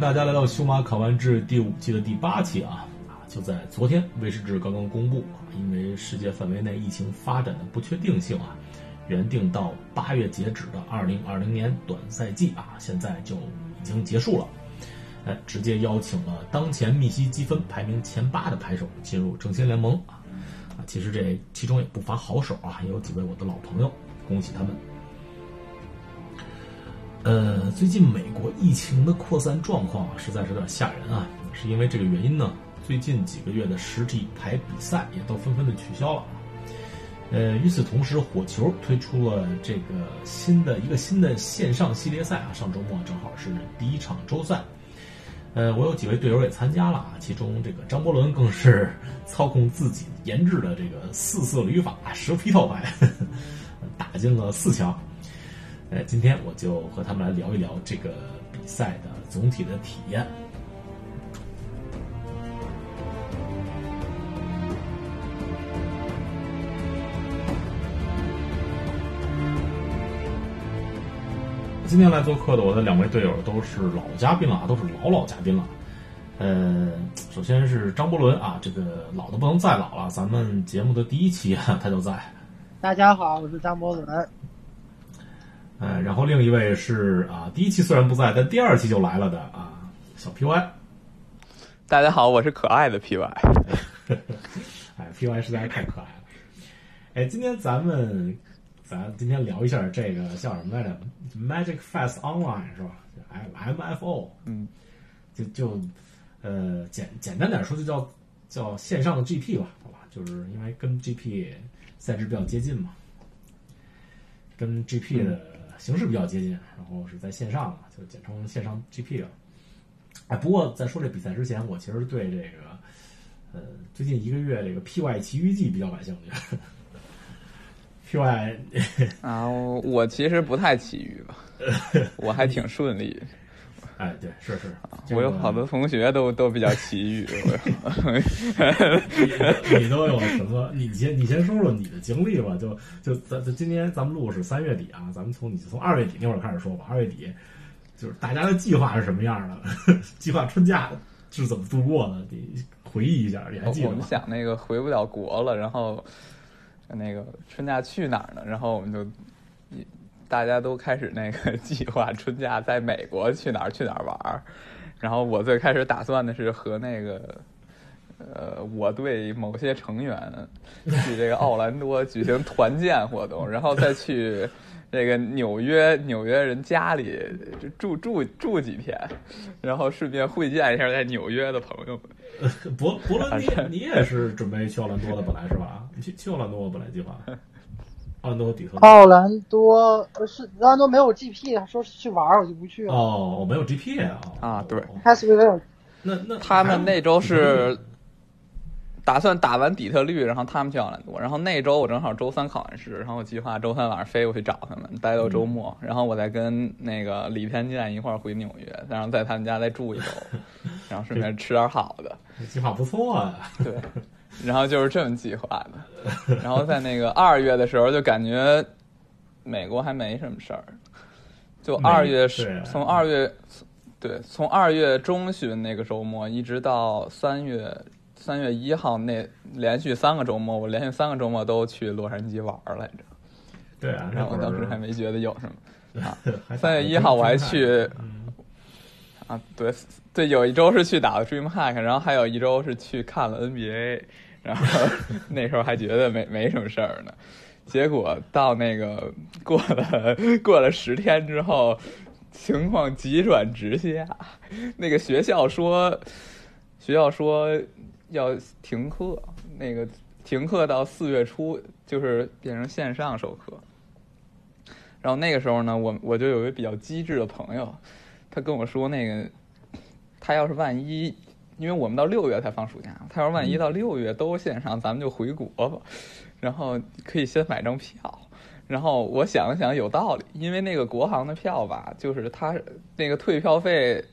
大家来到《修马考完制》第五季的第八期啊！啊，就在昨天，卫视制刚刚公布，因为世界范围内疫情发展的不确定性啊，原定到八月截止的二零二零年短赛季啊，现在就已经结束了。哎，直接邀请了当前密西积分排名前八的牌手进入正新联盟啊！啊，其实这其中也不乏好手啊，也有几位我的老朋友，恭喜他们。呃，最近美国疫情的扩散状况啊，实在是有点吓人啊。是因为这个原因呢，最近几个月的实体牌比赛也都纷纷的取消了。呃，与此同时，火球推出了这个新的一个新的线上系列赛啊，上周末正好是第一场周赛。呃，我有几位队友也参加了啊，其中这个张伯伦更是操控自己研制的这个四色铝法蛇皮套牌，打进了四强。呃，今天我就和他们来聊一聊这个比赛的总体的体验。今天来做客的我的两位队友都是老嘉宾了啊，都是老老嘉宾了。呃，首先是张伯伦啊，这个老的不能再老了，咱们节目的第一期啊他就在。大家好，我是张伯伦。呃，然后另一位是啊，第一期虽然不在，但第二期就来了的啊，小 PY。大家好，我是可爱的 PY。哎，PY 实在是太可爱了。哎，今天咱们。咱今天聊一下这个叫什么来着？Magic Fast Online 是吧 MFO，嗯，就就呃简简单点说就叫叫线上的 GP 吧，好吧？就是因为跟 GP 赛制比较接近嘛，跟 GP 的形式比较接近，然后是在线上嘛，就简称线上 GP 了。哎，不过在说这比赛之前，我其实对这个呃最近一个月这个 PY 奇遇记比较感兴趣。P Y 啊，我其实不太奇遇吧，我还挺顺利。哎，对，是是，我有好多同学都都比较奇遇。你都有什么？你先你先说说你的经历吧。就就咱咱今天咱们录是三月底啊，咱们从你从二月底那会儿开始说吧。二月底就是大家的计划是什么样的？计划春假是怎么度过的？你回忆一下，你还记得吗？我们想那个回不了国了，然后。那个春假去哪儿呢？然后我们就，大家都开始那个 计划春假在美国去哪儿去哪儿玩儿。然后我最开始打算的是和那个，呃，我队某些成员去这个奥兰多举行团建活动，然后再去这个纽约纽约人家里住住住几天，然后顺便会见一下在纽约的朋友们。博博伦，你你也是准备去奥兰多的，本来是吧？你去去奥兰多，本来计划。奥兰多底特。奥兰多不是奥兰多没有 GP，说是去玩，我就不去了。哦，没有 GP 啊。啊，对。他是没有。那那他们那周是。打算打完底特律，然后他们去奥兰多，然后那周我正好周三考完试，然后我计划周三晚上飞过去找他们，待到周末，然后我再跟那个李天健一块儿回纽约，然后在他们家再住一周，然后顺便吃点好的。计划不错啊。对，然后就是这么计划的。然后在那个二月的时候，就感觉美国还没什么事儿，就二月是从二月，对，从二月中旬那个周末一直到三月。三月一号那连续三个周末，我连续三个周末都去洛杉矶玩来着。对啊，然后我当时还没觉得有什么 啊。三月一号我还去啊，对对，有一周是去打了 Dream Hack，然后还有一周是去看了 NBA，然后 那时候还觉得没没什么事儿呢。结果到那个过了过了十天之后，情况急转直下。那个学校说，学校说。要停课，那个停课到四月初，就是变成线上授课。然后那个时候呢，我我就有一个比较机智的朋友，他跟我说，那个他要是万一，因为我们到六月才放暑假，他要是万一到六月都线上，咱们就回国吧，然后可以先买张票。然后我想了想，有道理，因为那个国航的票吧，就是他那个退票费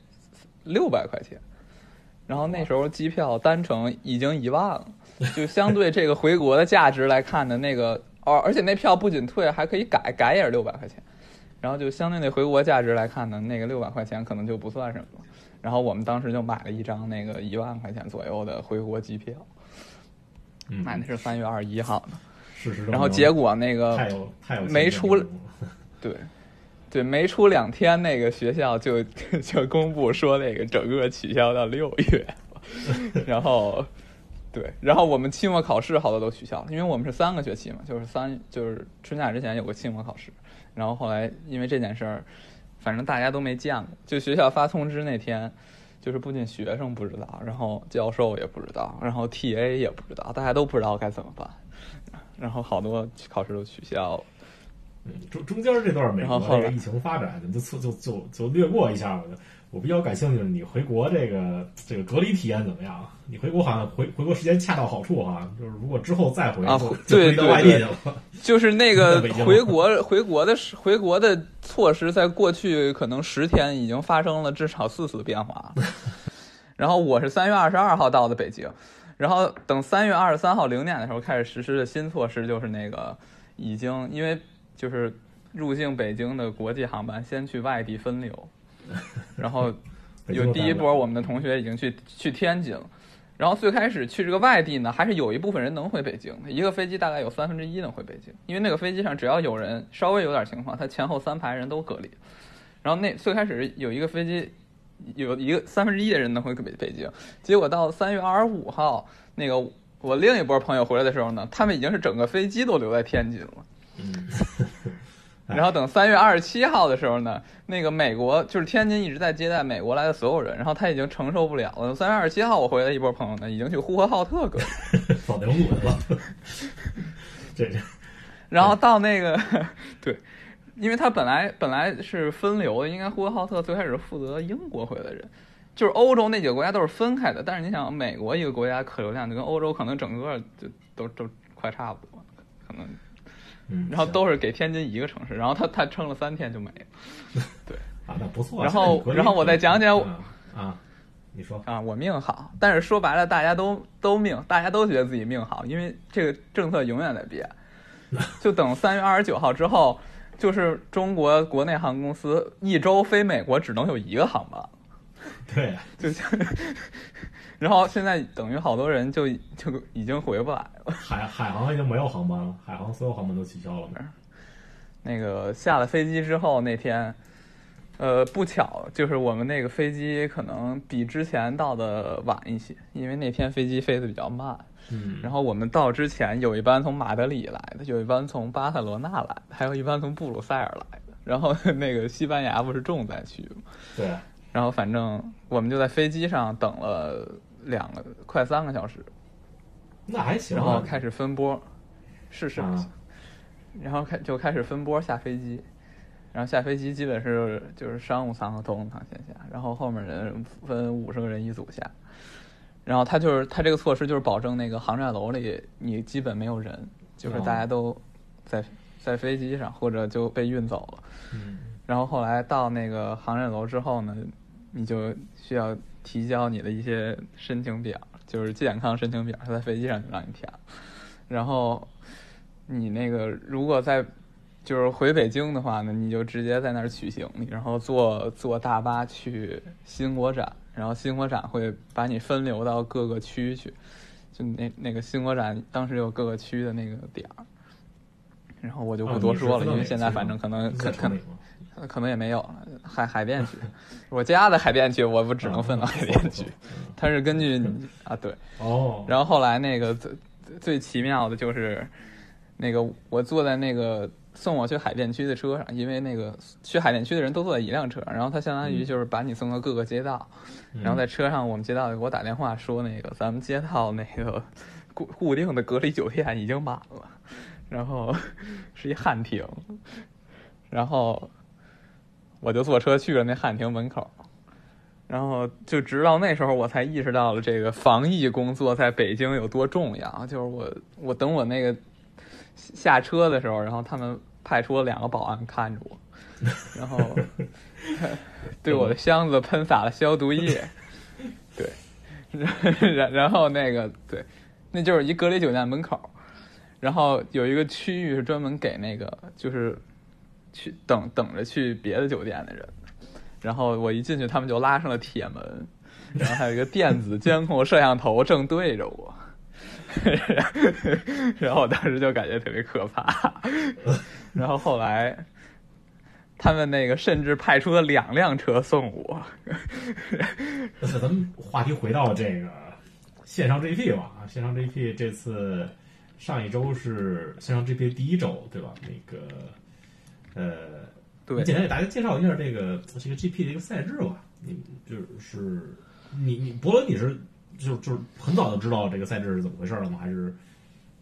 六百块钱。然后那时候机票单程已经一万了，就相对这个回国的价值来看的那个，哦，而且那票不仅退，还可以改，改也是六百块钱。然后就相对那回国价值来看呢，那个六百块钱可能就不算什么。然后我们当时就买了一张那个一万块钱左右的回国机票，买的是三月二十一号的。然后结果那个太有太有没出，对对，没出两天，那个学校就 就公布说那个整个取消到六月。然后对，然后我们期末考试好多都取消了，因为我们是三个学期嘛，就是三就是春假之前有个期末考试，然后后来因为这件事儿。反正大家都没见过，就学校发通知那天，就是不仅学生不知道，然后教授也不知道，然后 T A 也不知道，大家都不知道该怎么办，然后好多考试都取消了。嗯，中中间这段美国这个疫情发展，就就就就就略过一下吧。我比较感兴趣的，你回国这个这个隔离体验怎么样？你回国好像回回国时间恰到好处啊，就是如果之后再回啊，对到外地去了，就是那个回国回国的回国的措施，在过去可能十天已经发生了至少四次变化。然后我是三月二十二号到的北京，然后等三月二十三号零点的时候开始实施的新措施，就是那个已经因为就是入境北京的国际航班先去外地分流。然后有第一波，我们的同学已经去去天津了。然后最开始去这个外地呢，还是有一部分人能回北京。一个飞机大概有三分之一能回北京，因为那个飞机上只要有人稍微有点情况，他前后三排人都隔离。然后那最开始有一个飞机有一个三分之一的人能回北北京，结果到三月二十五号，那个我另一波朋友回来的时候呢，他们已经是整个飞机都留在天津了。嗯。然后等三月二十七号的时候呢，那个美国就是天津一直在接待美国来的所有人，然后他已经承受不了了。三月二十七号我回来一波朋友呢，已经去呼和浩特隔离，扫 đường 路了。这这，然后到那个对，因为他本来本来是分流的，应该呼和浩特最开始负责英国回来的人，就是欧洲那几个国家都是分开的。但是你想，美国一个国家客流量就跟欧洲可能整个就都都快差不多，可能。然后都是给天津一个城市，然后他他撑了三天就没了。对啊，那不错。然后然后我再讲讲啊，你说啊，我命好，但是说白了，大家都都命，大家都觉得自己命好，因为这个政策永远在变。就等三月二十九号之后，就是中国国内航空公司一周飞美国只能有一个航班。对，就像。然后现在等于好多人就就已经回不来了。海海航已经没有航班了，海航所有航班都取消了。那个下了飞机之后那天，呃，不巧就是我们那个飞机可能比之前到的晚一些，因为那天飞机飞的比较慢。嗯。然后我们到之前有一班从马德里来的，有一班从巴塞罗那来的，还有一班从布鲁塞尔来的。然后 那个西班牙不是重灾区吗？对。然后反正我们就在飞机上等了。两个快三个小时，那还行。然后开始分波，是是，然后开就开始分波下飞机，然后下飞机基本是就是商务舱和头等舱先下，然后后面人分五十个人一组下，然后他就是他这个措施就是保证那个航站楼里你基本没有人，就是大家都在在飞机上或者就被运走了。嗯。然后后来到那个航站楼之后呢，你就需要。提交你的一些申请表，就是健康申请表，他在飞机上就让你填。然后你那个如果在就是回北京的话呢，你就直接在那儿取行李，然后坐坐大巴去新国展，然后新国展会把你分流到各个区去。就那那个新国展当时有各个区的那个点儿，然后我就不多说了，因为现在反正可能可能。可能也没有海海淀区，我家的海淀区，我不只能分到海淀区，它是根据啊对。哦，然后后来那个最最奇妙的就是，那个我坐在那个送我去海淀区的车上，因为那个去海淀区的人都坐在一辆车上，然后他相当于就是把你送到各个街道，然后在车上我们街道给我打电话说那个咱们街道那个固固定的隔离酒店已经满了，然后 是一汉庭，然后。我就坐车去了那汉庭门口，然后就直到那时候我才意识到了这个防疫工作在北京有多重要。就是我我等我那个下车的时候，然后他们派出了两个保安看着我，然后 对我的箱子喷洒了消毒液，对，然然后那个对，那就是一隔离酒店门口，然后有一个区域是专门给那个就是。去等等着去别的酒店的人。然后我一进去，他们就拉上了铁门，然后还有一个电子监控摄像头正对着我，然后我当时就感觉特别可怕。然后后来，他们那个甚至派出了两辆车送我。那咱们话题回到这个线上 GP 吧啊，线上 GP 这次上一周是线上 GP 第一周对吧？那个呃。对，简单给大家介绍一下这个这个 GP 的一个赛制吧。你就是你你伯伦你是就就是很早就知道这个赛制是怎么回事了吗？还是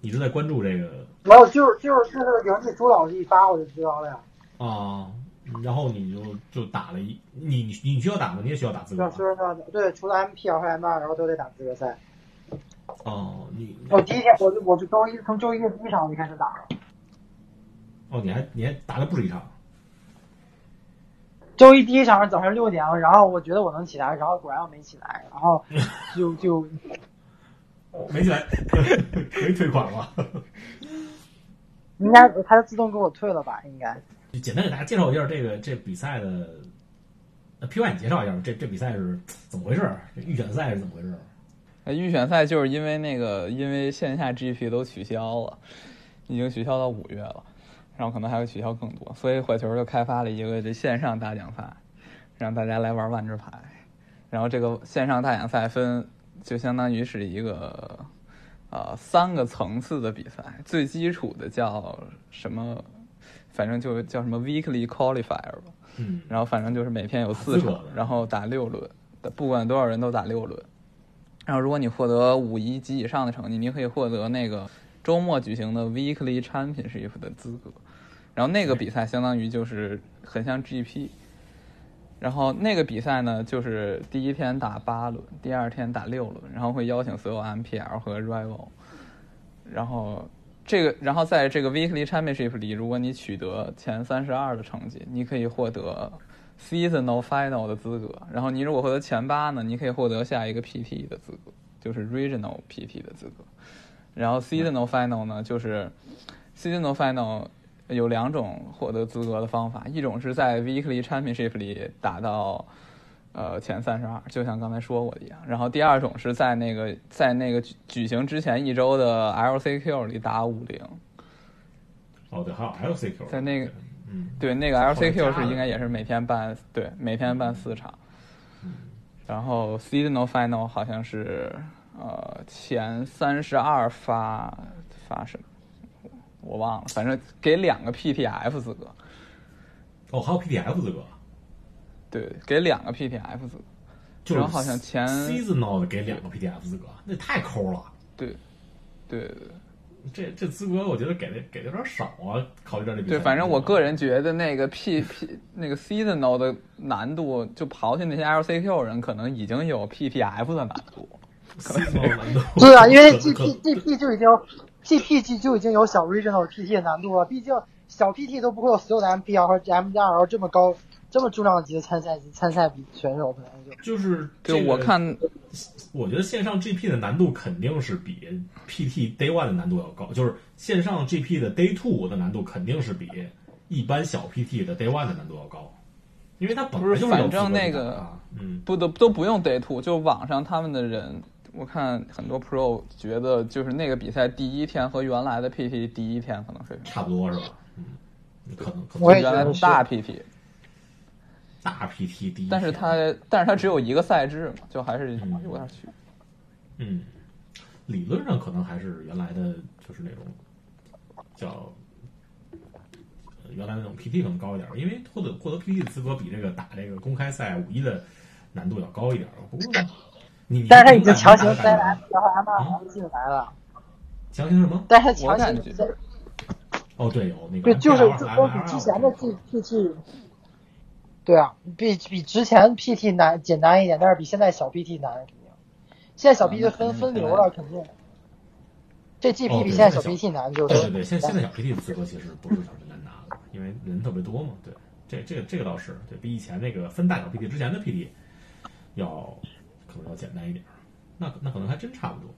一直在关注这个？没有，就是就是就是杨继朱老师一发我就知道了呀。啊，然后你就就打了一你你你需要打吗？你也需要打资格？赛，对，除了 MP 和 M 二，然后都得打资格赛。哦，你我第一天我就我就周一从周一的第一场我就开始打了。哦，你还你还打了不止一场？周一第一场是早上六点，然后我觉得我能起来，然后果然我没起来，然后就就 没起来，可以退款吗？应该他自动给我退了吧？应该。简单给大家介绍一下这个这比赛的那，P Y 你介绍一下这这比赛是怎么回事？预选赛是怎么回事？预选赛就是因为那个因为线下 G P 都取消了，已经取消到五月了。然后可能还会取消更多，所以火球就开发了一个这线上大奖赛，让大家来玩万智牌。然后这个线上大奖赛分，就相当于是一个呃三个层次的比赛。最基础的叫什么？反正就叫什么 Weekly Qualifier 吧。嗯。然后反正就是每天有四场，然后打六轮，不管多少人都打六轮。然后如果你获得五一级以上的成绩，你可以获得那个周末举行的 Weekly Championship 的资格。然后那个比赛相当于就是很像 GP，然后那个比赛呢，就是第一天打八轮，第二天打六轮，然后会邀请所有 MPL 和 Rival，然后这个，然后在这个 Weekly Championship 里，如果你取得前三十二的成绩，你可以获得 Seasonal Final 的资格。然后你如果获得前八呢，你可以获得下一个 PT 的资格，就是 Regional PT 的资格。然后 Seasonal Final 呢，就是 Seasonal Final。有两种获得资格的方法，一种是在 Weekly Championship 里打到呃前三十二，就像刚才说过的一样。然后第二种是在那个在那个举举行之前一周的 LCQ 里打五零。哦，对，还有 LCQ。在那个，嗯，对，那个 LCQ 是应该也是每天办，对，每天办四场。然后 Seasonal Final 好像是呃前三十二发发什么？我忘了，反正给两个 PTF 资格。哦，还有 PTF 资格。对，给两个 PTF 资格。就是好像前 seasonal 的给两个 PTF 资格，那太抠了。对，对对对。这这资格我觉得给的给的有点少啊，考虑到这比对，反正我个人觉得那个 P P 那个 seasonal 的难度，就刨去那些 LCQ 人，可能已经有 PTF 的难度。seasonal 难度。对啊，因为 GP GP 就已经。GPG 就已经有小 regional PT 的难度了，毕竟小 PT 都不会有所有的 MPL 和 MDL 这么高、这么重量级的参赛参赛比选手，可能就就是就我看，我觉得线上 GP 的难度肯定是比 PT Day One 的难度要高，就是线上 GP 的 Day Two 的难度肯定是比一般小 PT 的 Day One 的难度要高，因为它本来就是反正那个嗯不都都不用 Day Two，就网上他们的人。我看很多 Pro 觉得，就是那个比赛第一天和原来的 PT 第一天可能水平差不多是吧？嗯，可能可能。我也觉得大 PT，大 PT 第一，但是它但是它只有一个赛制嘛，就还是有点区。嗯，理论上可能还是原来的，就是那种叫原来那种 PT 可能高一点，因为获得获得 PT 的资格比这个打这个公开赛五一的难度要高一点。不过。但是他已经强行塞 M 和 M 二进来了，强行什么？但是他强行哦，对，有那个对，就是都比之前的 G P T，对啊，比比之前 P T 难简单一点，但是比现在小 P T 难肯定。现在小 P T 分分流了，肯定。这 G P 比现在小 P T 难，就是对对对，现现在小 P T 的资格其实不是小真难拿的，因为人特别多嘛。对，这这个这个倒是对比以前那个分大小 P T 之前的 P T 要。可能要简单一点，那那可能还真差不多。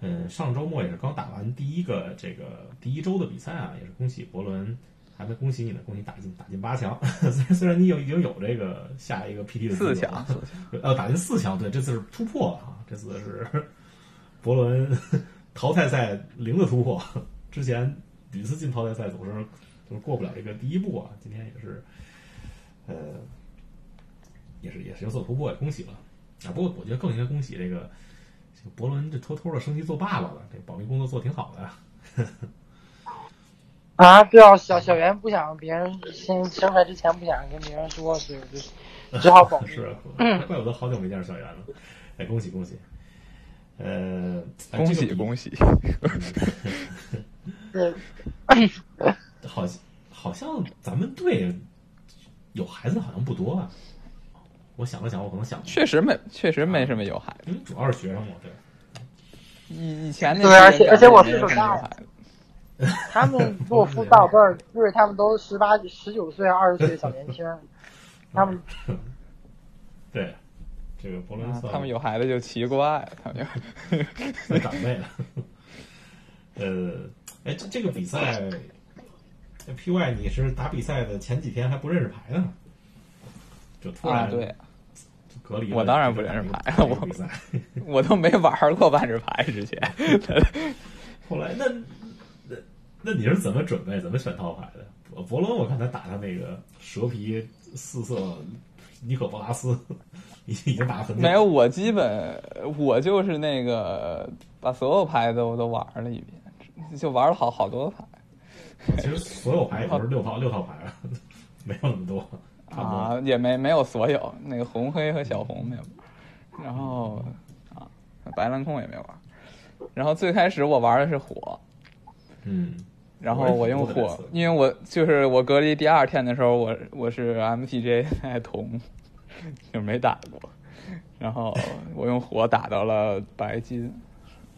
嗯，上周末也是刚打完第一个这个第一周的比赛啊，也是恭喜伯伦还没恭喜你呢，恭喜打进打进八强。虽虽然你有已经有这个下一个 PT 的四强，呃，打进四强，对，这次是突破了啊！这次是 伯伦 淘汰赛零的突破。之前屡次进淘汰赛总是就是过不了这个第一步啊。今天也是，呃，也是也是有所突破，也恭喜了啊！不过我觉得更应该恭喜这个这个伯伦，这偷偷的升级做爸爸了，这保密工作做挺好的。啊，对啊，小小袁不想别人先生出来之前不想跟别人说，所以就 只好保密。是，怪不得好久没见着小袁了。哎，恭喜恭喜！呃，恭喜恭喜！对，好，好像咱们队有孩子好像不多啊。我想了想，我可能想，确实没，确实没什么有孩子，因为主要是学生嘛，对。以以前那对，而且而且我岁数大。孩子。他们做辅导辈儿，就是他们都十八、十九岁、二十岁的小年轻，他们 对这个伯伦他们有孩子就奇怪，他们就长辈了。呃，哎，这这个比赛，P Y，你是打比赛的前几天还不认识牌呢，就突然对隔离，我当然不认识牌了，我我都没玩过万智牌之前，后来那。那那你是怎么准备、怎么选套牌的？博伦，我看他打他那个蛇皮四色尼可波拉斯，已已经打很没有。我基本我就是那个把所有牌都都玩了一遍，就玩了好好多牌。其实所有牌也都是 六套六套牌，没有那么多。啊，也没没有所有那个红黑和小红没有，然后啊，白蓝空也没玩。然后最开始我玩的是火，嗯。然后我用火，因为我就是我隔离第二天的时候，我我是 MTJ 在铜，就没打过。然后我用火打到了白金，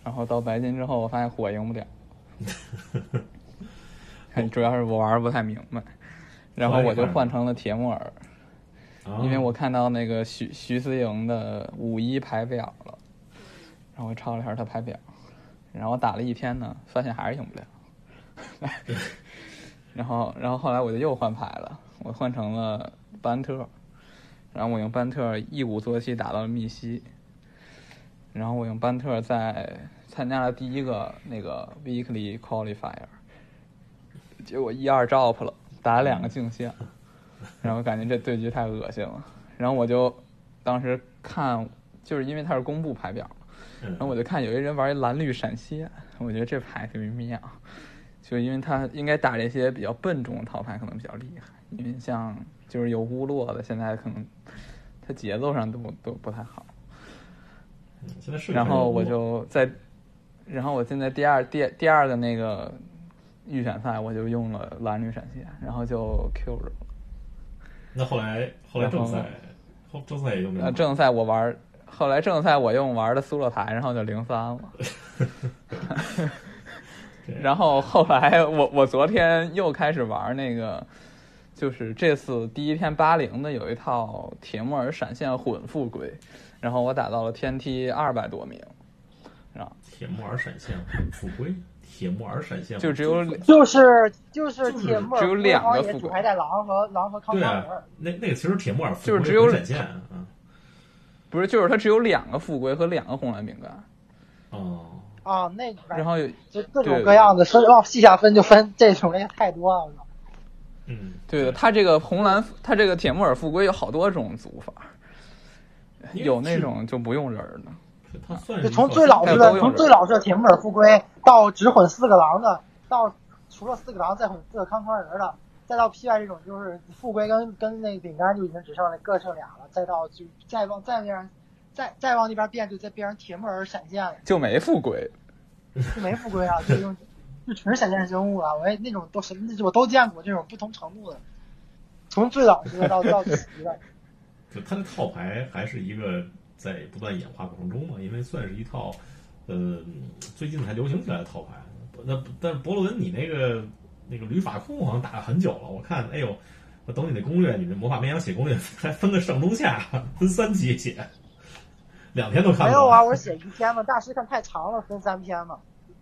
然后到白金之后，我发现火赢不了。主要是我玩不太明白，然后我就换成了铁木尔，因为我看到那个徐徐思莹的五一排表了，然后我抄了一下她排表，然后我打了一天呢，发现还是赢不了。然后，然后后来我就又换牌了，我换成了班特，然后我用班特一鼓作气打到了密西，然后我用班特在参加了第一个那个 weekly qualifier，结果一二 drop 了，打了两个镜线，然后感觉这对局太恶心了，然后我就当时看，就是因为他是公布牌表，然后我就看有一人玩一蓝绿闪蝎，我觉得这牌特别妙。就因为他应该打这些比较笨重的套牌可能比较厉害，因为像就是有乌落的，现在可能他节奏上都都不太好。然后我就在，然后我现在第二第第二个那个预选赛，我就用了蓝绿闪现，然后就 Q 了。那后来后来正赛，后正赛也用了。正赛我玩，后来正赛我用玩的苏洛台，然后就零三了。然后后来我我昨天又开始玩那个，就是这次第一天八零的有一套铁木尔闪现混复龟，然后我打到了天梯二百多名？铁木尔闪现混复龟，铁木尔闪现就只有就是就是铁木尔只有两个复龟，还带狼和狼和康卡尔。那那个其实铁木尔就是只有闪现，嗯，不是，就是它只有两个富贵和两个红蓝饼干。哦。啊，那然后有就各种各样的分往细下分就分这种类太多了。嗯，对的，它这个红蓝，它这个铁木尔复龟有好多种组法，有那种就不用人的。它算是从最老实的从最老实的铁木尔复归到只混四个狼的，到除了四个狼再混四个康康人的，再到 P Y 这种就是复归跟跟那个饼干就已经只剩那各剩俩了，再到就再往再那样。再再往那边变，就再变成铁木尔闪现了，就没复归，就没复归啊，就用就纯闪现生物了。我也那种都是，我都见过这种不同程度的，从最老实的到到极的。就他的套牌还是一个在不断演化过程中嘛，因为算是一套呃最近才流行起来的套牌。那但是博伦你那个那个旅法控好像打了很久了，我看哎呦，我等你那攻略，你那魔法绵羊写攻略还分个上中下，分三级写。两天都看没有啊，我是写一篇嘛，大师看太长了，分三篇嘛。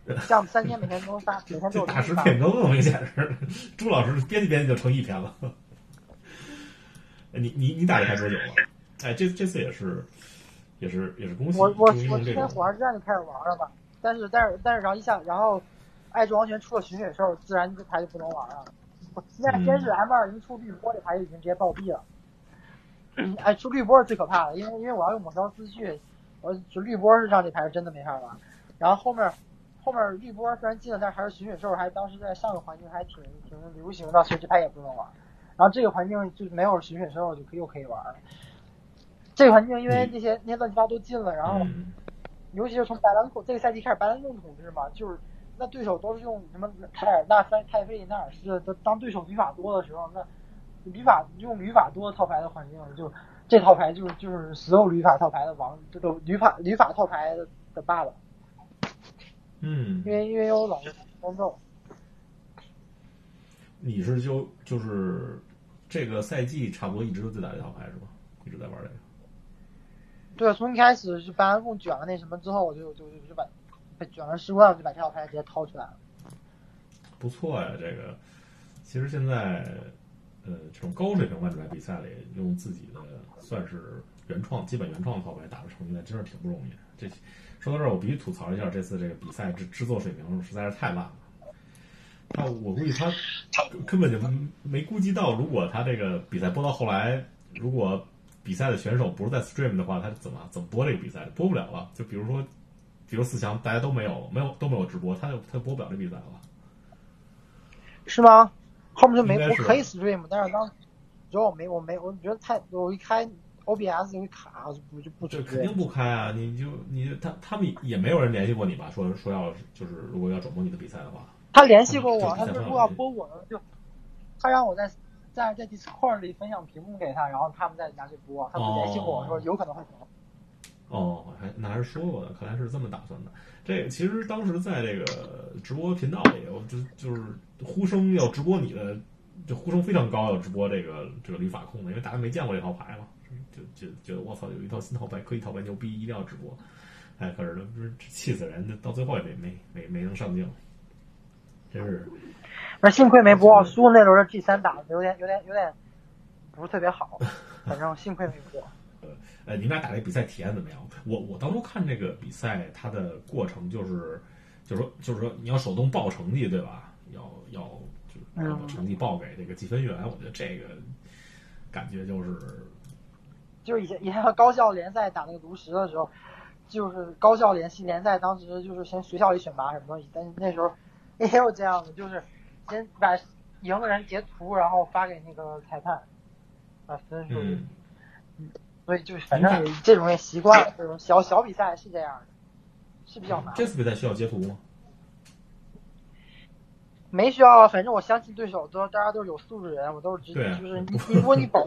像三天每天都发，每天都有大师变更了，明显是朱老师编辑编辑就成一篇了。你你你打这台多久了？哎，这这次也是，也是也是恭喜。我我我之前火焰之战就开始玩了吧，但是但是但是然后一下然后爱之王权出了巡血兽，自然这牌就不能玩了。现在先是 M 二零出绿波，这台已经直接暴毙了。哎，出绿波是最可怕的，因为因为我要用抹消思绪，我就绿波是上这牌是真的没法玩。然后后面后面绿波虽然进了，但是还是巡血兽，还当时在上个环境还挺挺流行的，所以这牌也不能玩。然后这个环境就没有巡血兽，就可又可以玩了。这个环境因为那些那些乱七八糟都进了，然后尤其是从白兰控这个赛季开始白兰控统治嘛，就是那对手都是用什么凯尔纳塞、泰菲纳尔斯，当对手旅法多的时候，那旅法用旅法多套牌的环境，就这套牌就是就是所有旅法套牌的王，这个旅法旅法套牌的爸爸。嗯，因为因为有老光咒。你是就就是这个赛季差不多一直都在打这套牌是吧？一直在玩这个。对，从一开始是白安凤卷了那什么之后，我就就就把被卷了十块，我，就把这套牌直接掏出来了。不错呀，这个其实现在呃这种高水平万智牌比赛里，用自己的算是原创基本原创的套牌打的成绩，真是挺不容易。这说到这儿，我必须吐槽一下这次这个比赛制制作水平实在是太烂了。他我估计他他根本就没估计到，如果他这个比赛播到后来，如果比赛的选手不是在 stream 的话，他怎么怎么播这个比赛？播不了了。就比如说，比如四强，大家都没有没有都没有直播，他就他播不了这比赛了。是吗？后面就没我可以 stream，但是当主要我没我没我觉得太我一开 OBS 就会卡，就不就不这肯定不开啊！你就你就他他们也没有人联系过你吧？说说要就是如果要转播你的比赛的话。他联系过我，他说如果要播我的，就他让我在在在 Discord 里分享屏幕给他，然后他们再拿去播。他联系我说有可能会播。哦，还那还是说过的，看来是这么打算的。这其实当时在这个直播频道里，我就就是呼声要直播你的，就呼声非常高，要直播这个这个旅法控的，因为大家没见过这套牌嘛，就就觉得我操，有一套新套牌可以套牌牛逼，一定要直播。哎，可是不是气死人，到最后也没没没没能上镜。真是，那幸亏没播，输那轮的 G 三打的有点有点有点不是特别好，反正幸亏没播。呃，你们俩打这比赛体验怎么样？我我当初看这个比赛，它的过程就是，就是说就是说你要手动报成绩对吧？要要就是把成绩报给这个计分员，我觉得这个感觉就是，就是以前以前和高校联赛打那个炉石的时候，就是高校联系联赛，当时就是先学校里选拔什么东西，但是那时候。也有这样的，就是先把赢的人截图，然后发给那个裁判，把分数。嗯，所以就反正这种也习惯了，这种小小比赛是这样的，是比较难。这次比赛需要截图吗？没需要，反正我相信对手都大家都是有素质人，我都是直接就是你如果你保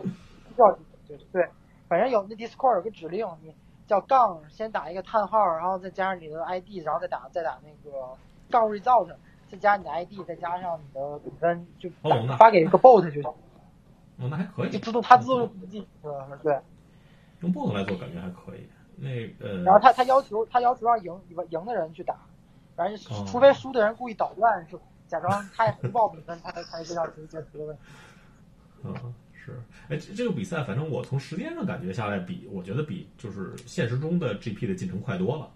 要对对，反正有那 Discord 有个指令，你叫杠先打一个叹号，然后再加上你的 ID，然后再打再打那个杠 result。再加你的 ID，再加上你的比分，就发给一个 bot 就行。哦，那还可以。就自动，它自动统计，对。用 bot 来做，感觉还可以。那呃。然后他他要求他要求让赢赢的人去打，反正除非输的人故意捣乱，是假装他也不报比分，他才才这样直接决的问题。嗯，是。哎，这这个比赛，反正我从时间上感觉下来，比我觉得比就是现实中的 GP 的进程快多了。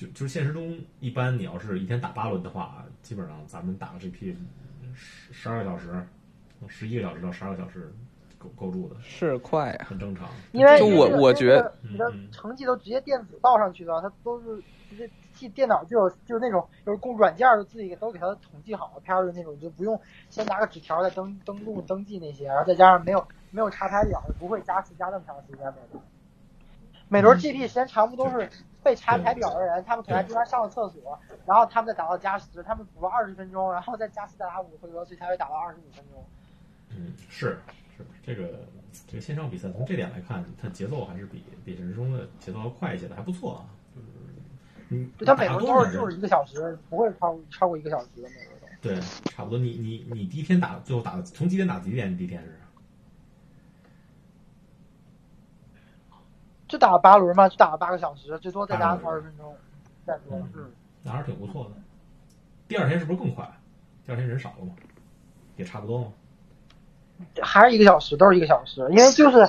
就就是现实中，一般你要是一天打八轮的话，基本上咱们打个 GP，十十二个小时，十一个小时到十二个小时够够住的，是快，很正常。因为就我我觉得你的成绩都直接电子报上去的，它都是直接记电脑就有就是那种就是供软件就自己都给它统计好了，片儿的那种，就不用先拿个纸条再登登录登记那些，然后再加上没有没有查牌表，不会加时加那么长时间的。每轮 GP 时间长不都是被查排表的人，他们可能中间上了厕所，然后他们再打到加时，他们补了二十分钟，然后再加时再打五回合，所以才会打到二十五分钟。嗯，是是，这个这个线上比赛从这点来看，它节奏还是比比现实中的节奏要快一些的，还不错啊。就是嗯，他每轮都是就是一个小时，不会超超过一个小时的每轮都。对，差不多。你你你第一天打最后打从几点打几点？第一天是？就打了八轮嘛，就打了八个小时，最多再加二十分钟，再多。嗯，那还是挺不错的。第二天是不是更快？第二天人少了吗？也差不多吗？还是一个小时，都是一个小时。因为就是，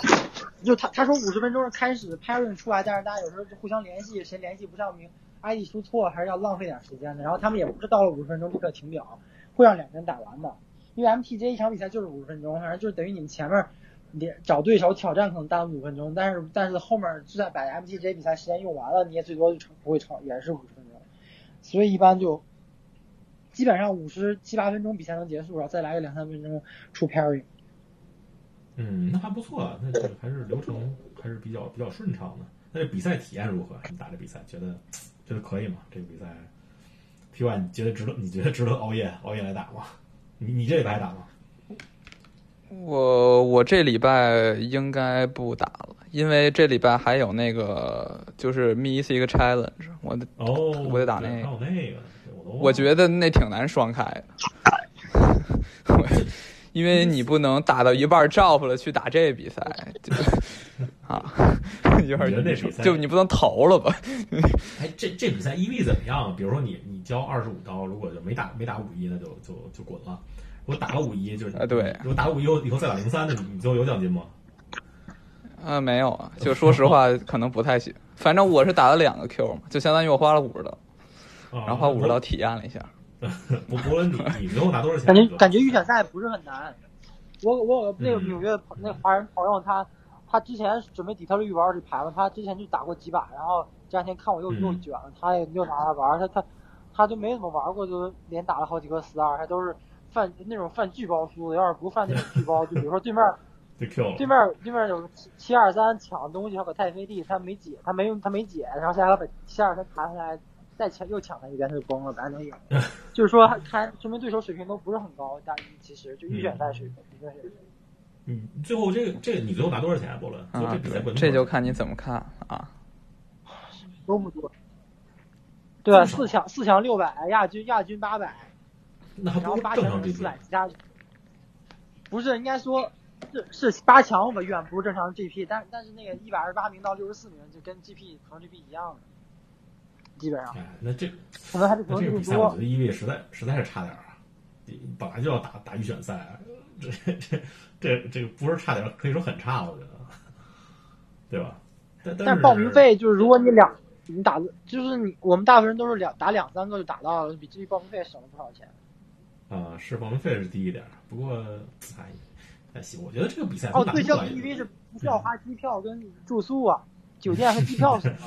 就他他说五十分钟开始 pairing 出来，但是大家有时候就互相联系，谁联系不上名，ID 输错，还是要浪费点时间的。然后他们也不是到了五十分钟立刻停表，会让两个人打完的。因为 MTJ 一场比赛就是五十分钟，反正就是等于你们前面连找对手挑战可能耽误五分钟，但是但是后面就算把 MTJ 比赛时间用完了，你也最多就超不会超，也是五十分钟。所以一般就基本上五十七八分钟比赛能结束，然后再来个两三分钟出 pairing。嗯，那还不错啊，那这还是流程还是比较比较顺畅的。那这比赛体验如何？你打这比赛觉得觉得可以吗？这个比赛 P One 你觉得值得？你觉得值得熬夜熬夜来打吗？你你这礼拜打吗？我我这礼拜应该不打了，因为这礼拜还有那个就是 Miss 一个 challenge，我得哦，我得打那个，那个，我觉得那挺难双开的。因为你不能打到一半 drop 了去打这比赛，就啊，有点那就你不能投了吧？哎，这这比赛 EV 怎么样？比如说你你交二十五刀，如果就没打没打五一，那就就就滚了。如果打个五一，就是啊对。我打五一以后以后再打零三，的你最后有奖金吗？啊，没有啊，就说实话，可能不太行。反正我是打了两个 Q 嘛，就相当于我花了五十刀，然后花五十刀体验了一下。伯伯伦，你你最后拿多少钱？感觉感觉预选赛不是很难。我我有个那个纽约那华人朋友，他他之前准备底特律玩这牌嘛，他之前就打过几把，然后这两天看我又又卷了，他也又拿来玩，他他他就没怎么玩过，就连打了好几个四二，他都是犯那种犯巨包输的。要是不犯那种巨包，就比如说对面 对面对面有七二三抢东西，还有个太妃地，他没解，他没用他没解，然后下来把七二三弹下来。再抢又抢他一遍，他就崩了，咱能赢。就是说，他说明对手水平都不是很高，但其实就预选赛水平，应该是。嗯，最后这个这个你最后拿多少钱啊，博伦？啊，这这就看你怎么看啊。多不多？对，四强四强六百，亚军亚军八百，然后八强四百，其他不是应该说，是是八强吧？远不是正常 GP，但但是那个一百二十八名到六十四名就跟 GP 普通 GP 一样的。基本上，哎，那这可能还是这个比赛，我觉得伊利实在实在是差点啊！本来就要打打预选赛，这这这这个不是差点，可以说很差，我觉得，对吧？但但报名费就是，如果你两你打，就是你我们大部分人都是两打两三个就打到了，比这报名费省了不少钱。啊，是报名费是低一点，不过哎还行，我觉得这个比赛哦，对，这个 EV 是不需要花机票跟住宿啊，酒店和机票什么。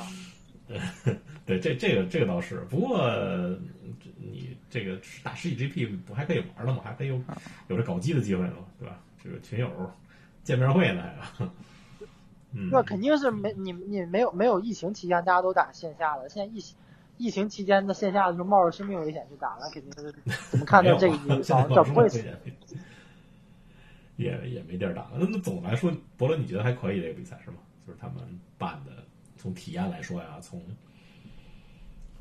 对，这这个这个倒是，不过你这个打十几 GP 不还可以玩了吗？还可以有有这搞基的机会了，对吧？这个群友见面会呢，还 嗯，那肯定是没你你没有没有疫情期间大家都打线下了，现在疫疫情期间的线下的时候冒着生命危险去打，那肯定是怎么看待这个意思？这不会也也没地儿打。那那总的来说，博伦你觉得还可以这个比赛是吗？就是他们办的。从体验来说呀，从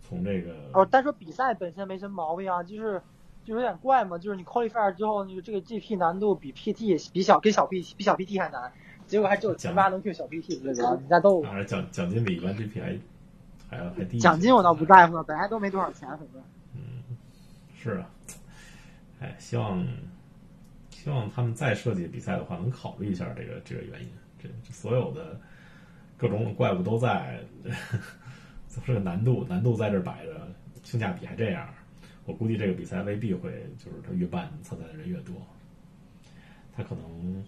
从这个哦，单说比赛本身没什么毛病啊，就是就有点怪嘛，就是你 qualify 之后，那个这个 GP 难度比 PT 比小跟小 PT 比小 PT 还难，结果还只有前八能 Q 小 PT 这个，你在逗当然奖奖金比一般 GP 还奖金我倒不在乎，本来都没多少钱，反正。嗯，是啊，哎，希望希望他们再设计比赛的话，能考虑一下这个这个原因，这所有的。各种怪物都在，这个难度难度在这摆着，性价比还这样，我估计这个比赛未必会就是他越办参赛的人越多，他可能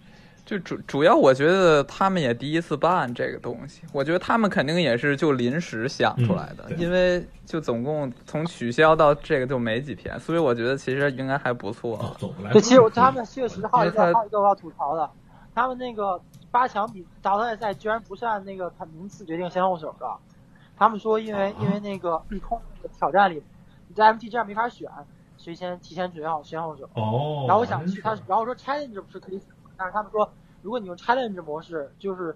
就主主要我觉得他们也第一次办这个东西，我觉得他们肯定也是就临时想出来的，因为就总共从取消到这个就没几天，所以我觉得其实应该还不错。对，其实他们确实还有一个还有一个我要吐槽的，他们那个。八强比淘汰赛居然不是按那个名次决定先后手的，他们说因为因为那个空挑战里，你在 MT 这样没法选，所以先提前准备好先后手。哦。然后我想去他，然后说 challenge 不是可以，但是他们说如果你用 challenge 模式，就是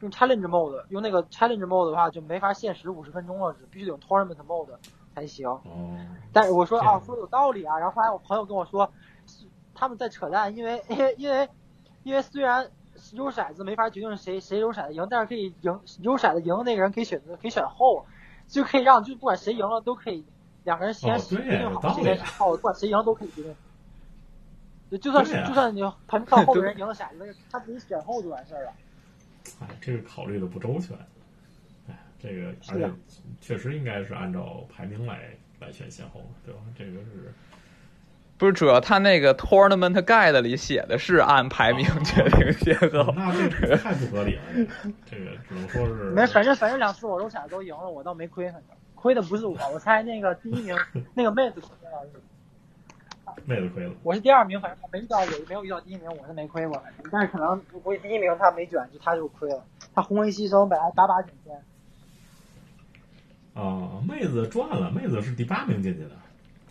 用 challenge mode，用那个 challenge mode 的话就没法限时五十分钟了，只必须得用 tournament mode 才行。嗯。但是我说啊，说的有道理啊。然后后来我朋友跟我说，他们在扯淡，因为因为因为因为虽然。扔骰子没法决定谁谁扔骰子赢，但是可以赢扔骰子赢的那个人可以选择可以选后，就可以让就不管谁赢了都可以两个人先决定好谁先后，不管谁赢都可以决定。就就算是就算你排名靠后边 人赢了骰子，他自己选后就完事儿了。哎，这个考虑的不周全。哎，这个而且确实应该是按照排名来来选先后，对吧？这个是。不是主要他那个 tournament guide 里写的是按排名决定先后，那这个太不合理了。这个只能说是没，反正反正两次我都骰子都赢了，我倒没亏，反正亏的不是我，我猜那个第一名 那个妹子亏了，妹子亏了。我是第二名，反正没遇到我没有遇到第一名，我是没亏过，但是可能估计第一名他没卷，就他就亏了，他红危牺牲本来打把领先。啊，妹子赚了，妹子是第八名进去的，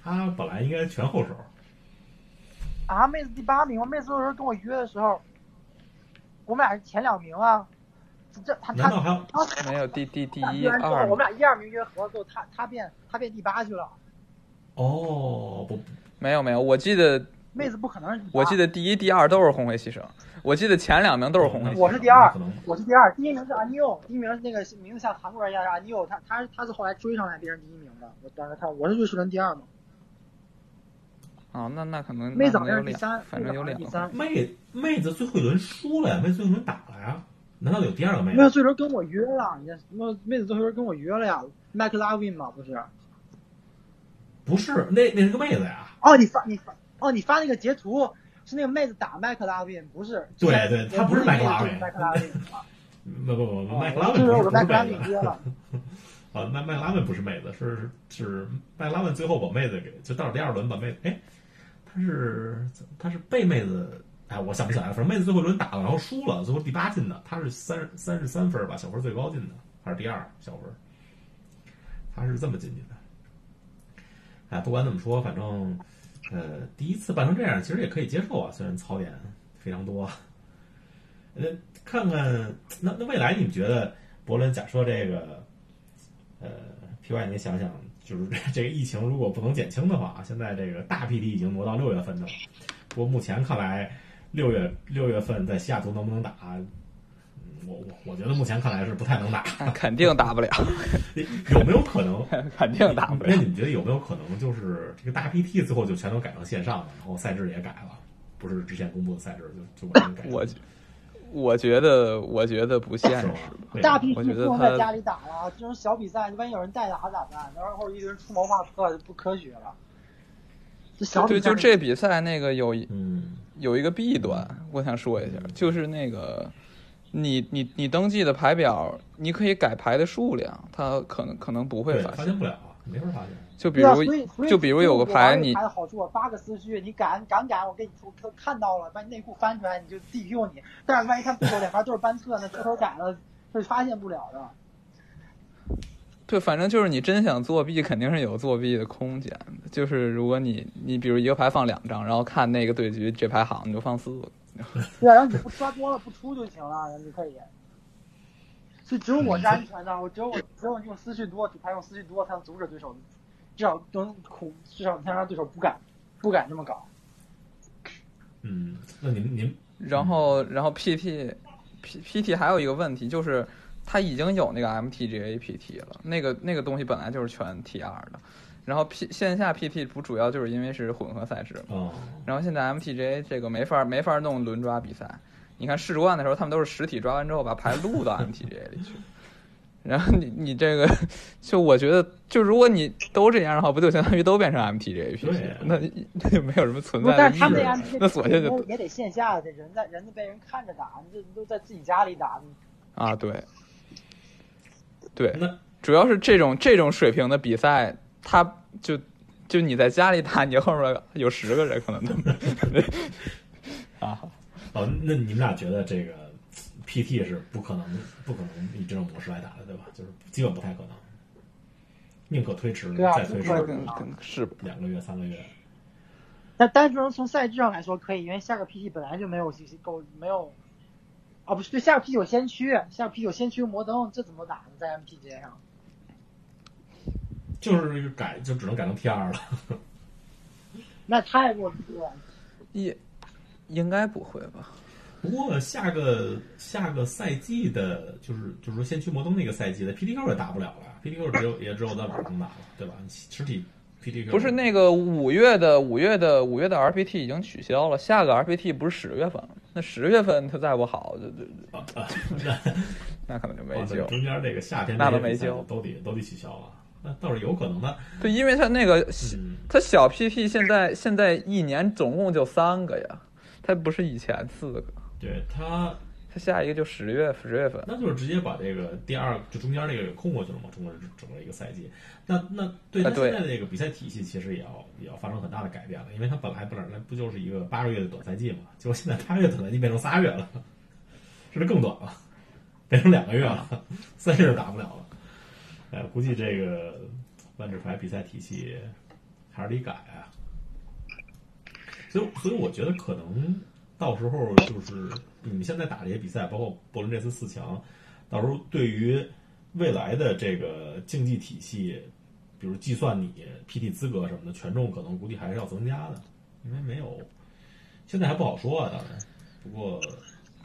他本来应该全后手。啊，妹子第八名，妹子有时候跟我约的时候，我们俩是前两名啊。这他他他没有第第第一二。我们俩一二名约合作，他他变他变第八去了。哦，不，没有没有，我记得妹子不可能是。我记得第一第二都是红黑牺牲，我记得前两名都是红黑。我是第二，我是第二，第一名是阿妞，第一名那个名字像韩国人一样是阿妞，他他他是后来追上来变成第一名的。我当时看我是瑞士人第二嘛。哦，那那可能妹子好像是第三，反正有两个。妹妹子最后一轮输了呀，妹子最后一轮打了呀？难道有第二个妹子？妹子最后一轮跟我约了，你妹妹子最后一轮跟我约了呀？麦克拉宾嘛，不是？不是，那那是个妹子呀。哦，你发你发哦，你发那个截图是那个妹子打麦克拉宾，不是？对对，她不是麦克拉宾。麦克拉宾。不不不，麦克拉宾不是麦克拉宾约了。啊，麦麦拉文不是妹子，是是麦拉文最后把妹子给就到了第二轮把妹子哎。他是他是被妹子哎，我想不起来了。反正妹子最后一轮打了，然后输了，最后第八进的。他是三三十三分吧，小分最高进的，还是第二小分？他是这么进去的。不管怎么说，反正呃，第一次办成这样，其实也可以接受啊。虽然槽点非常多。那看看那那未来，你们觉得伯伦假设这个呃，P Y，你想想。就是 这个疫情如果不能减轻的话，现在这个大 P D 已经挪到六月份了。不过目前看来，六月六月份在西雅图能不能打？我我我觉得目前看来是不太能打，肯定打不了。有没有可能？肯定打不了。那你们觉得有没有可能，就是这个大 PT 最后就全都改成线上了，然后赛制也改了，不是之前公布的赛制，就就完全改？我。我觉得，我觉得不现实。大 P T 不能在家里打了，这种小比赛，万一有人代打咋办？然后一堆人出谋划策，就不科学了。这小就就这比赛那个有嗯有一个弊端，我想说一下，就是那个你你你登记的牌表，你可以改牌的数量，它可能可能不会发现不了，没法发现。就比如，就比如有个牌，你牌的好处，八个私序，你敢敢改，我给你出，看到了，把你内裤翻出来，你就 DQ 你。但是万一他对手两边都是班策，那偷偷改了，是发现不了的。对，反正就是你真想作弊，肯定是有作弊的空间。就是如果你你比如一个牌放两张，然后看那个对局这牌好，你就放四个。对啊，然后你不刷多了不出就行了，你可以。所以只有我是安全的，我只有我只有用思绪多，底牌用思绪多才能阻止对手。至少能恐，至少能让对手不敢，不敢这么搞。嗯，那您您，然后然后 PT，P PT 还有一个问题就是，它已经有那个 MTGA PT 了，那个那个东西本来就是全 TR 的，然后 P 线下 PT 不主要就是因为是混合赛制嘛，然后现在 MTGA 这个没法没法弄轮抓比赛，你看世冠的时候他们都是实体抓完之后把牌录到 MTGA 里去。然后你你这个，就我觉得，就如果你都这样的话，不就相当于都变成 MTGA 了？那那就没有什么存在的意义。那索性就也得线下，这人在人家被人看着打，你这都在自己家里打。啊，对，对，主要是这种这种水平的比赛，他就就你在家里打，你后面有十个人可能都 啊。哦，那你们俩觉得这个？P.T 是不可能，不可能以这种模式来打的，对吧？就是基本不太可能，宁可推迟，再推迟，是两个月、三个月。但单纯从赛制上来说可以，因为下个 P.T 本来就没有够，没有，啊不是，对，下个 P 有先驱，下个 P 有先驱摩登，这怎么打呢？在 M.P.G 上，就是改，就只能改成 T.R 了。那太过分了。也应该不会吧？不过下个下个赛季的，就是就是说先驱摩登那个赛季的 P D Q 也打不了了，P D Q 只有也只有在网上打了，对吧？实体，PT 不是那个五月的五月的五月的 RPT 已经取消了，下个 RPT 不是十月份了？那十月份它再不好，就就 那可能就没救。中间这个夏天那都没救，都得都得取消了。那倒是有可能的。对，因为他那个他小 PP 现在现在一年总共就三个呀，他不是以前四个。对他。他下一个就十月十月份，那就是直接把这个第二就中间那个给空过去了嘛，中国整个一个赛季。那那对他现在的这个比赛体系其实也要也要发生很大的改变了，因为他本来本来不就是一个八个月的短赛季嘛，结果现在八个月短赛季变成仨月了，甚至更短了，变成两个月了，三月打不了了。哎，估计这个万智牌比赛体系还是得改啊。所以所以我觉得可能。到时候就是你们现在打这些比赛，包括柏林这次四强，到时候对于未来的这个竞技体系，比如计算你 PT 资格什么的权重，可能估计还是要增加的，因为没有，现在还不好说啊。当然，不过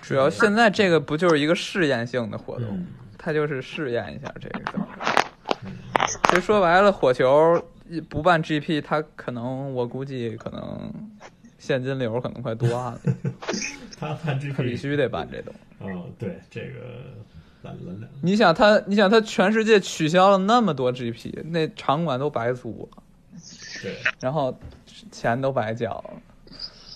主要现在这个不就是一个试验性的活动，它就是试验一下这个。其实说白了，火球不办 GP，他可能我估计可能。现金流可能快断了，他他必须得办这东西。嗯，对，这个懒了你想他，你想他全世界取消了那么多 GP，那场馆都白租了，对，然后钱都白交了。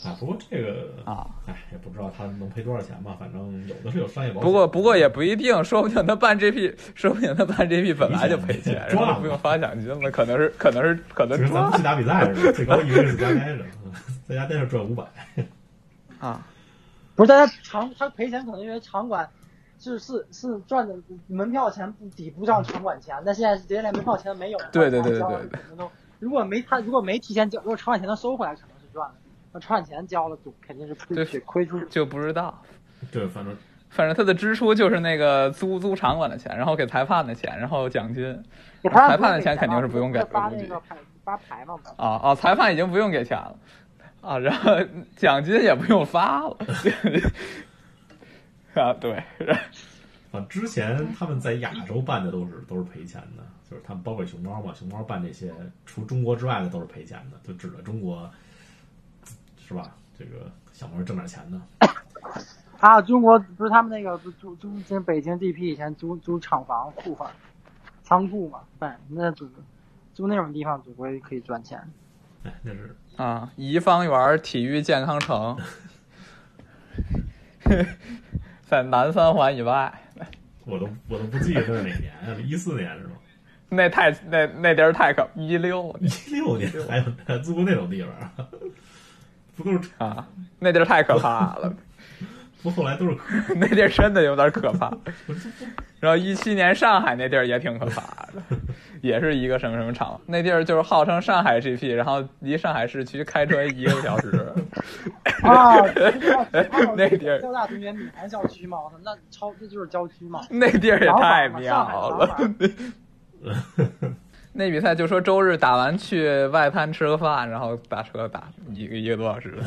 啊，不过这个啊，哎，也不知道他能赔多少钱吧。反正有的是有商业保险。不过，不过也不一定，说不定他办 GP，说不定他办 GP 本来就赔钱，然后不用发奖金了，可能是，可能是，可能。是咱们去打比赛似的，最高一个月是加待着，在家待着赚五百。啊，不是，大家场他赔钱可能因为场馆是是是赚的门票钱不抵不上场馆钱，那现在直接连门票钱都没有。对对对对对。如果没他如果没提前交，如果场馆钱能收回来，可能是赚的。那串钱交了，就肯定是亏亏出就不知道。对，反正反正他的支出就是那个租租场馆的钱，然后给裁判的钱，然后奖金。裁判的钱肯定是不用给。发那个牌发牌嘛。啊啊！裁判已经不用给钱了啊，然后 奖金也不用发了。啊，对。啊，之前他们在亚洲办的都是都是赔钱的，就是他们包括熊猫嘛，熊猫办这些除中国之外的都是赔钱的，就指着中国。是吧？这个想法是挣点钱呢。啊，中国不是他们那个租租在北京 DP 以前租租厂房库房仓库嘛？对，那租租那种地方，总归可以赚钱。哎，那是啊，怡芳园体育健康城，在南三环以外。我都我都不记得是哪年啊？一四年是吗？那太那那地儿太可一六一六年还有租那种地方。不都是啊？那地儿太可怕了。不，后来都是 那地儿真的有点可怕。然后一七年上海那地儿也挺可怕的，也是一个什么什么厂。那地儿就是号称上海 GP，然后离上海市区开车一个小时。啊，那地儿。交大同学闽南校区嘛，我操，那超那就是郊区嘛。那地儿也太妙了。那比赛就说周日打完去外滩吃个饭，然后打车打一个一个多小时。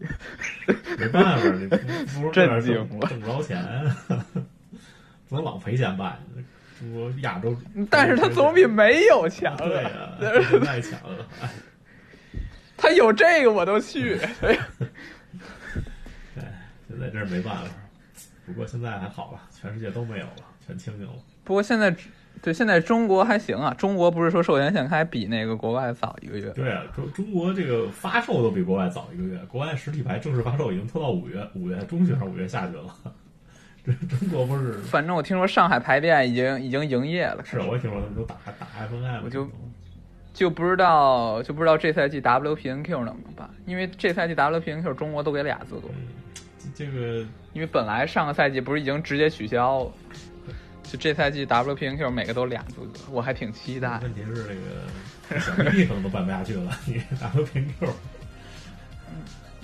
没办法，你不 震惊挣不着钱，不能老赔钱办。中国亚洲，但是他总比没有强。对呀，太强了。他有这个我都去。对，现在这是没办法。不过现在还好了，全世界都没有了，全清静了。不过现在。对，现在中国还行啊。中国不是说授权线开比那个国外早一个月？对啊，中中国这个发售都比国外早一个月。国外实体牌正式发售已经拖到五月，五月中旬还是五月下旬了。这中国不是？反正我听说上海牌店已经已经营业了。是，我也听说他们都打打 F N I 我就就不知道就不知道这赛季 W P N Q 能不能办？因为这赛季 W P N Q 中国都给俩资格。这个因为本来上个赛季不是已经直接取消了。就这赛季 WPNQ 每个都俩资格，我还挺期待。问题是这个小 PT 可能都办不下去了，你 WPNQ，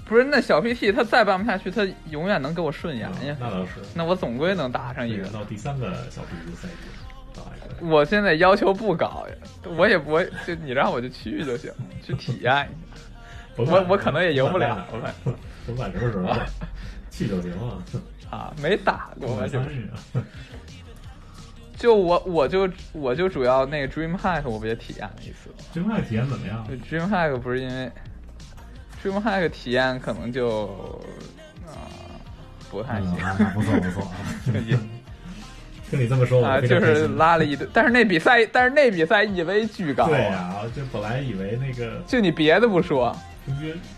不是那小 PT 他再办不下去，他永远能给我顺延呀。那倒是。那我总归能打上一个。到第三个小 PT 赛季，我现在要求不高呀，我也不会，就你让我就去就行，去体验一下。我我可能也赢不了，我看。甭管什么时候 去就行了。啊，没打过就是。就我我就我就主要那个 Dream Hack 我不也体验了一次？Dream Hack 体验怎么样？Dream Hack 不是因为 Dream Hack 体验可能就啊不太行，不错不 错。听 你这么说，啊，就是拉了一堆，但是那比赛，但是那比赛 EV 巨高。对啊，就本来以为那个，就你别的不说，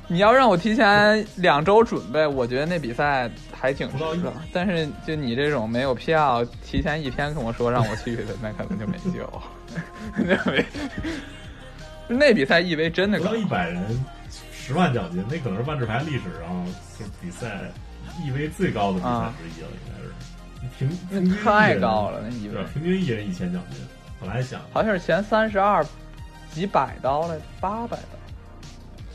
你要让我提前两周准备，我觉得那比赛还挺值的。但是就你这种没有票，提前一天跟我说让我去的，那可能就没救。那没，那比赛意味真的高，一百人十万奖金，那可能是万智牌历史上就比赛意味最高的比赛之一了，应该是。平那太高了，那一位平均一人一千奖金。本来想好像是前三十二，几百刀了，八百刀，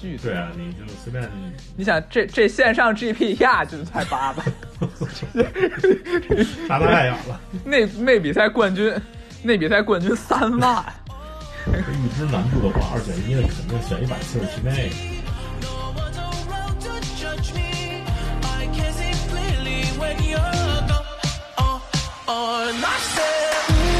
巨对啊！你就随便你想这这线上 GP 亚军才八百，差太远了。那那比赛冠军，那比赛冠军三万。预知难度的话，二选一的肯定选一百次去那个。till I